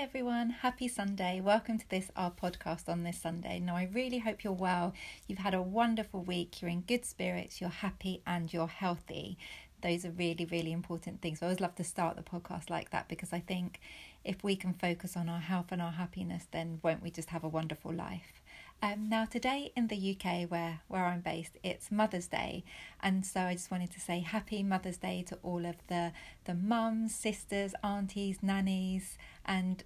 Everyone, happy Sunday. Welcome to this our podcast on this Sunday. Now I really hope you're well. You've had a wonderful week, you're in good spirits, you're happy and you're healthy. Those are really, really important things. I always love to start the podcast like that because I think if we can focus on our health and our happiness, then won't we just have a wonderful life? Um, now, today in the UK, where, where I'm based, it's Mother's Day, and so I just wanted to say Happy Mother's Day to all of the the mums, sisters, aunties, nannies, and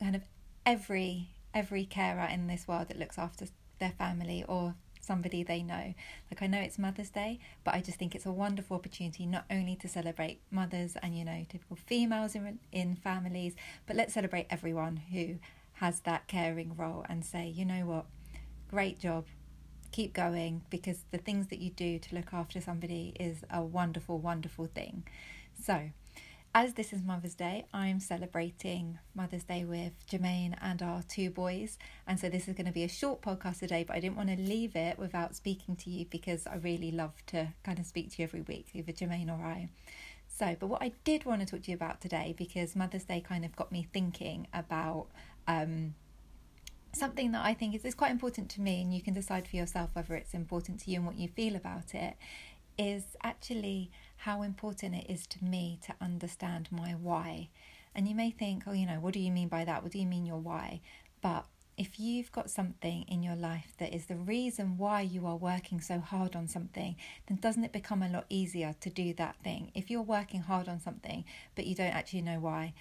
kind of every every carer in this world that looks after their family or somebody they know. Like I know it's Mother's Day, but I just think it's a wonderful opportunity not only to celebrate mothers and you know typical females in in families, but let's celebrate everyone who has that caring role and say, you know what, great job. Keep going because the things that you do to look after somebody is a wonderful, wonderful thing. So, as this is Mother's Day, I'm celebrating Mother's Day with Jermaine and our two boys. And so this is going to be a short podcast today, but I didn't want to leave it without speaking to you because I really love to kind of speak to you every week, either Jermaine or I. So, but what I did want to talk to you about today, because Mother's Day kind of got me thinking about um, something that I think is, is quite important to me, and you can decide for yourself whether it's important to you and what you feel about it, is actually how important it is to me to understand my why. And you may think, oh, you know, what do you mean by that? What do you mean your why? But if you've got something in your life that is the reason why you are working so hard on something, then doesn't it become a lot easier to do that thing? If you're working hard on something, but you don't actually know why,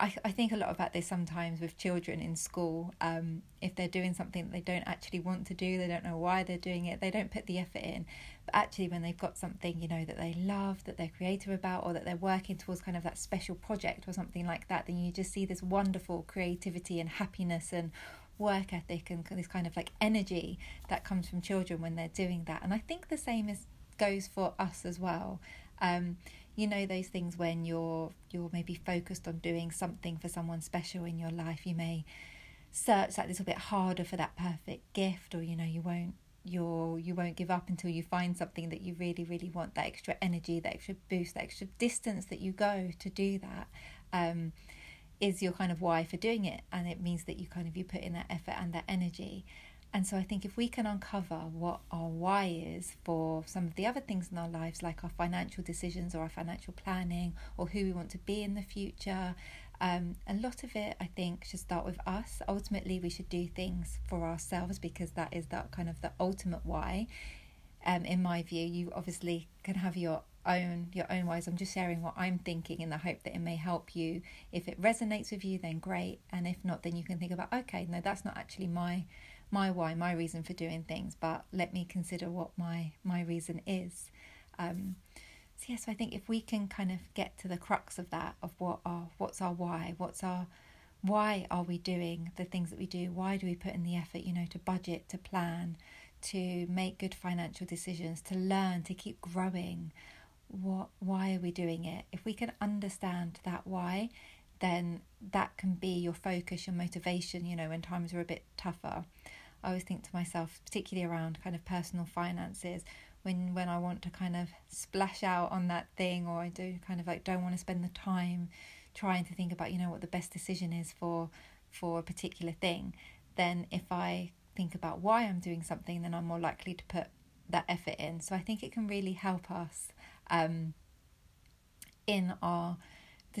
I, I think a lot about this sometimes with children in school. Um, if they're doing something that they don't actually want to do, they don't know why they're doing it, they don't put the effort in. But actually, when they've got something, you know, that they love, that they're creative about, or that they're working towards kind of that special project or something like that, then you just see this wonderful creativity and happiness and work ethic and this kind of like energy that comes from children when they're doing that. And I think the same is goes for us as well. Um, you know those things when you're you're maybe focused on doing something for someone special in your life you may search that little bit harder for that perfect gift or you know you won't you're you won't give up until you find something that you really really want that extra energy that extra boost that extra distance that you go to do that um, is your kind of why for doing it. And it means that you kind of you put in that effort and that energy and so I think if we can uncover what our why is for some of the other things in our lives, like our financial decisions or our financial planning or who we want to be in the future, um, a lot of it I think should start with us. Ultimately, we should do things for ourselves because that is that kind of the ultimate why. Um, in my view, you obviously can have your own your own whys. I'm just sharing what I'm thinking in the hope that it may help you. If it resonates with you, then great, and if not, then you can think about okay, no, that's not actually my my why, my reason for doing things, but let me consider what my my reason is. Um, so yes, yeah, so I think if we can kind of get to the crux of that, of what our what's our why, what's our why are we doing the things that we do? Why do we put in the effort? You know, to budget, to plan, to make good financial decisions, to learn, to keep growing. What? Why are we doing it? If we can understand that why, then that can be your focus, your motivation. You know, when times are a bit tougher. I always think to myself, particularly around kind of personal finances, when when I want to kind of splash out on that thing, or I do kind of like don't want to spend the time trying to think about you know what the best decision is for for a particular thing, then if I think about why I'm doing something, then I'm more likely to put that effort in. So I think it can really help us um, in our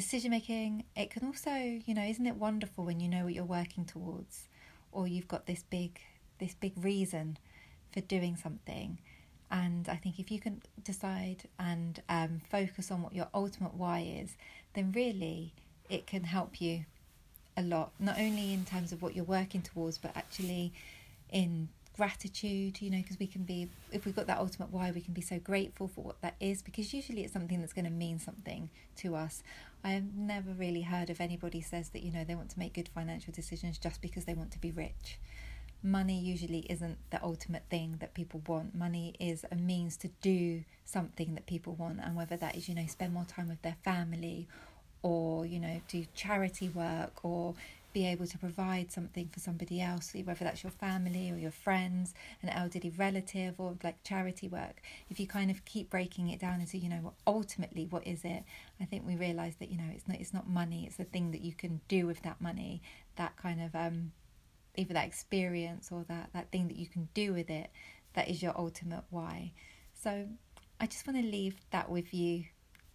decision making. It can also, you know, isn't it wonderful when you know what you're working towards? or you've got this big this big reason for doing something and i think if you can decide and um, focus on what your ultimate why is then really it can help you a lot not only in terms of what you're working towards but actually in gratitude you know because we can be if we've got that ultimate why we can be so grateful for what that is because usually it's something that's going to mean something to us. I have never really heard of anybody says that you know they want to make good financial decisions just because they want to be rich. Money usually isn't the ultimate thing that people want. Money is a means to do something that people want and whether that is you know spend more time with their family or you know do charity work or be able to provide something for somebody else, whether that's your family or your friends, an elderly relative, or like charity work. If you kind of keep breaking it down into, you know, ultimately what is it? I think we realise that you know it's not it's not money; it's the thing that you can do with that money. That kind of um, either that experience or that that thing that you can do with it. That is your ultimate why. So I just want to leave that with you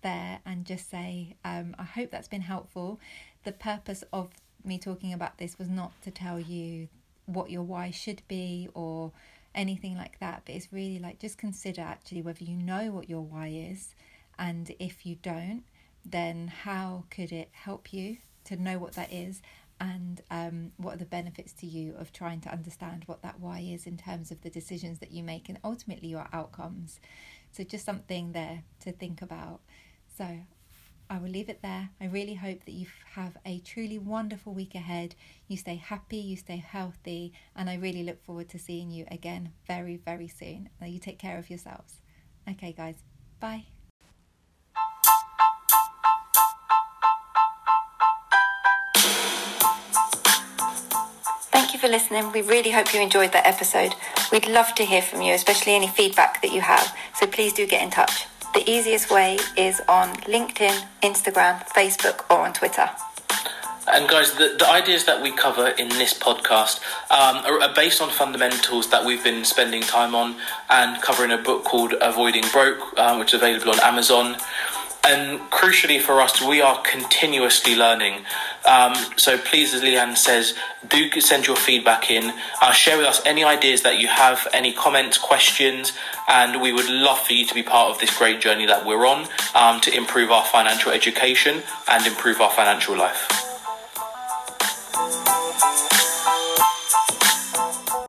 there and just say um, I hope that's been helpful. The purpose of me talking about this was not to tell you what your why should be or anything like that, but it's really like just consider actually whether you know what your why is, and if you don't, then how could it help you to know what that is, and um, what are the benefits to you of trying to understand what that why is in terms of the decisions that you make and ultimately your outcomes. So, just something there to think about. So, I will leave it there. I really hope that you have a truly wonderful week ahead. You stay happy, you stay healthy, and I really look forward to seeing you again very, very soon. Now, you take care of yourselves. Okay, guys, bye. Thank you for listening. We really hope you enjoyed that episode. We'd love to hear from you, especially any feedback that you have. So please do get in touch. The easiest way is on LinkedIn, Instagram, Facebook, or on Twitter. And guys, the, the ideas that we cover in this podcast um, are, are, based on fundamentals that we've been spending time on and covering a book called Avoiding Broke, uh, which is available on Amazon. And crucially for us, we are continuously learning. Um, so please, as Leanne says, do send your feedback in. Uh, share with us any ideas that you have, any comments, questions, and we would love for you to be part of this great journey that we're on um, to improve our financial education and improve our financial life.